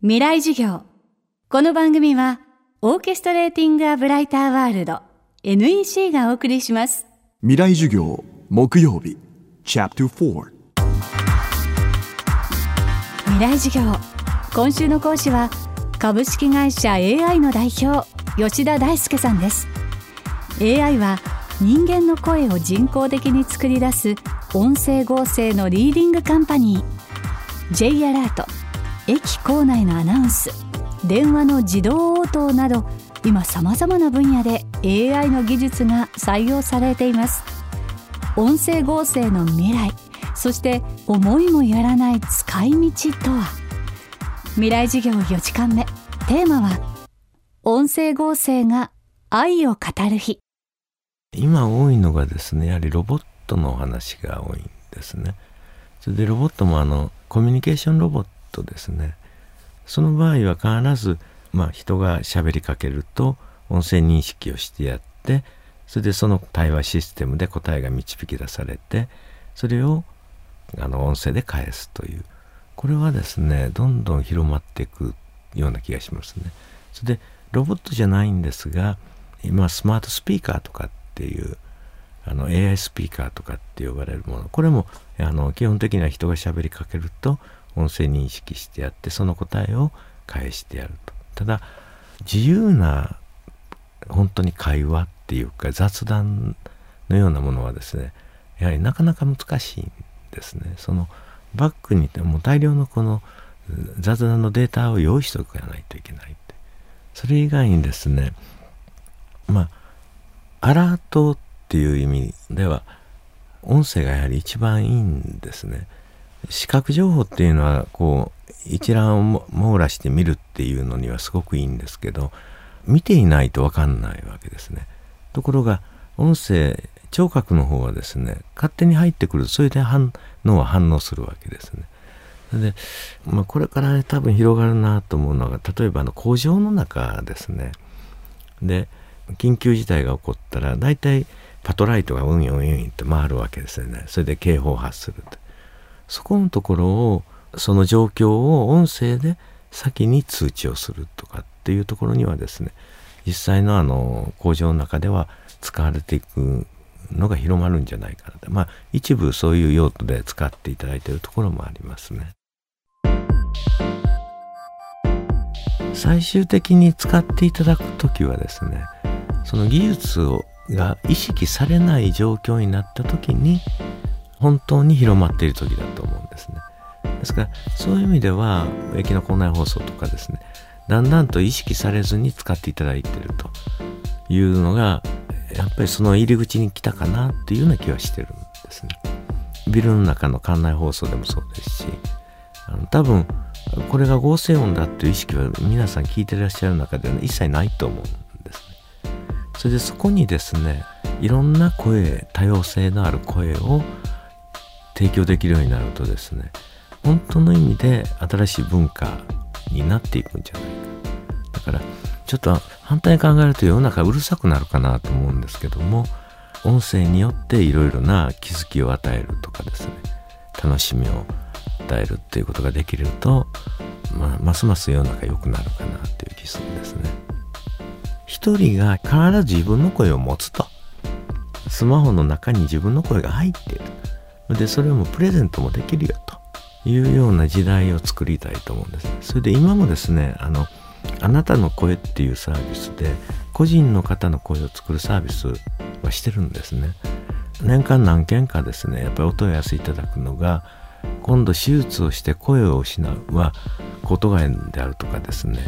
未来授業。この番組はオーケストレーティング・ア・ブライター・ワールド NEC がお送りします。未来授業木曜日チャプター4未来授業。今週の講師は株式会社 AI の代表吉田大輔さんです。AI は人間の声を人工的に作り出す音声合成のリーディングカンパニー。J アラート駅構内のアナウンス電話の自動応答など今さまざまな分野で AI の技術が採用されています。音声合成の未来そして思いもやらない使い道とは。未来授業4時間目テーマは音声合成が愛を語る日。今多いのがですねやはりロボットの話が多いんですね。それでロボットもあのコミュニケーションロボットですねその場合は必ず、まあ、人が喋りかけると音声認識をしてやってそれでその対話システムで答えが導き出されてそれをあの音声で返すというこれはですねどんどん広まっていくような気がしますね。それでロボットじゃないんですが今スマートスピーカーとかっていうあの AI スピーカーとかって呼ばれるものこれもあの基本的には人が喋りかけると音声認識してやってその答えを返してやると。ただ自由な本当に会話っていうか雑談のようなものはですねやはりなかなか難しいんですね。そのバックにも大量のこの雑談のデータを用意しておかないといけないって。それ以外にですねまあアラートっていう意味では音声がやはり一番いいんですね。視覚情報っていうのはこう一覧を網羅して見るっていうのにはすごくいいんですけど見ていないと分かんないわけですね。ところが音声聴覚の方はですね勝手に入ってくるそれで反脳は反応するわけですね。で、まあ、これから、ね、多分広がるなと思うのが例えばの工場の中ですね。で緊急事態が起こったら大体パトライトがうんうんよんって回るわけですよね。それで警報を発すると。そこのところをその状況を音声で先に通知をするとかっていうところにはですね実際のあの工場の中では使われていくのが広まるんじゃないかなとまあ一部そういう用途で使っていただいているところもありますね。最終的に使っていただく時はですねその技術をが意識されない状況になった時に本当に広まっている時だと思うんですね。ですからそういう意味では駅の校内放送とかですねだんだんと意識されずに使っていただいているというのがやっぱりその入り口に来たかなっていうような気はしてるんですね。ビルの中の館内放送でもそうですしあの多分これが合成音だっていう意識は皆さん聞いてらっしゃる中で、ね、一切ないと思うんですね。それでそこにですねいろんな声多様性のある声を提供できるようになるとですね本当の意味で新しい文化になっていくんじゃないか。だからちょっと反対に考えると世の中うるさくなるかなと思うんですけども音声によっていろいろな気づきを与えるとかですね楽しみを与えるっていうことができると、まあ、ますます世の中良くなるかなっていう気するんですね。一人が必ず自分の声を持つと。スマホの中に自分の声が入っている。でそれをもうプレゼントもできるよというような時代を作りたいと思うんですそれで今もですねあのあなたの声っていうサービスで個人の方の声を作るサービスはしてるんですね。年間何件かですねやっぱりお問い合わせいただくのが今度手術をして声を失うは喉がんであるとかですね。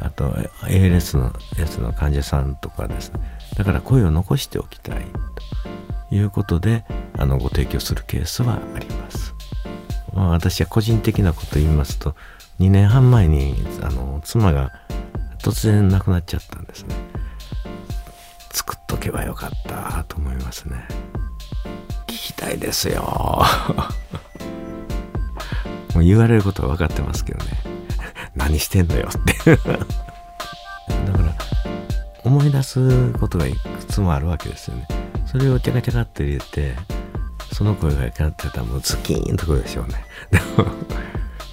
あと ALS のやつの患者さんとかですね。だから声を残しておきたいということであのご提供するケースはあります、まあ、私は個人的なこと言いますと2年半前にあの妻が突然亡くなっちゃったんですね。作っとけばよかったと思いますね。聞きたいですよ。もう言われることは分かってますけどね。何してんのよって。だから思い出すことがいくつもあるわけですよね。それをチャカチャカって入れてその声がかかってたらもうズキーンとくるでしょうね。でも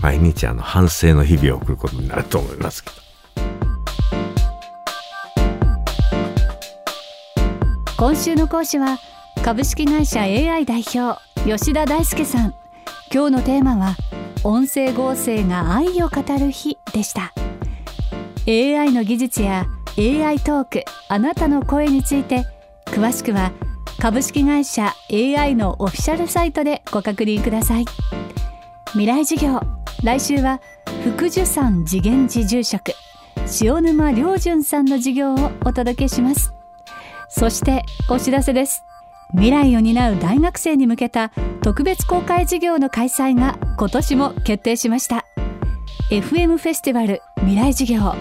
毎日あの反省の日々を送ることになると思いますけど。今週の講師は株式会社 AI 代表吉田大輔さん。今日のテーマは音声合成が愛を語る日でした。AI の技術や AI トークあなたの声について詳しくは株式会社 AI のオフィシャルサイトでご確認ください。未来事業。来週は福寿山次元寺住職塩沼良順さんの授業をお届けします。そしてお知らせです。未来を担う大学生に向けた特別公開授業の開催が今年も決定しました。FM フェスティバル未来授業。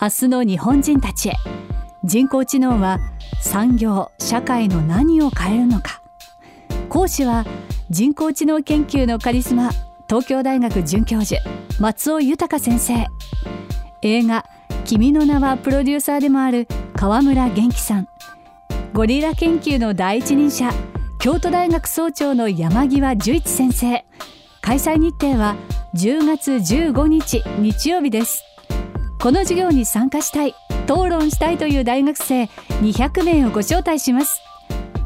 明日の日本人たちへ。人工知能は産業社会の何を変えるのか。講師は人工知能研究のカリスマ東京大学准教授松尾豊先生。映画「君の名は」プロデューサーでもある川村元気さん。ゴリラ研究の第一人者京都大学総長の山際十一先生。開催日程は10月15日日曜日です。この授業に参加したい。討論したいという大学生200名をご招待します。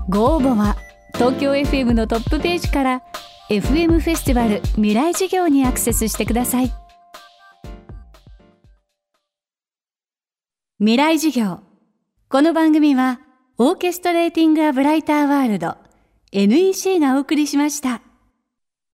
ご応募は東京 FM のトップページから FM フェスティバル未来事業にアクセスしてください。未来事業。この番組はオーケストレーティング・ア・ブライター・ワールド NEC がお送りしました。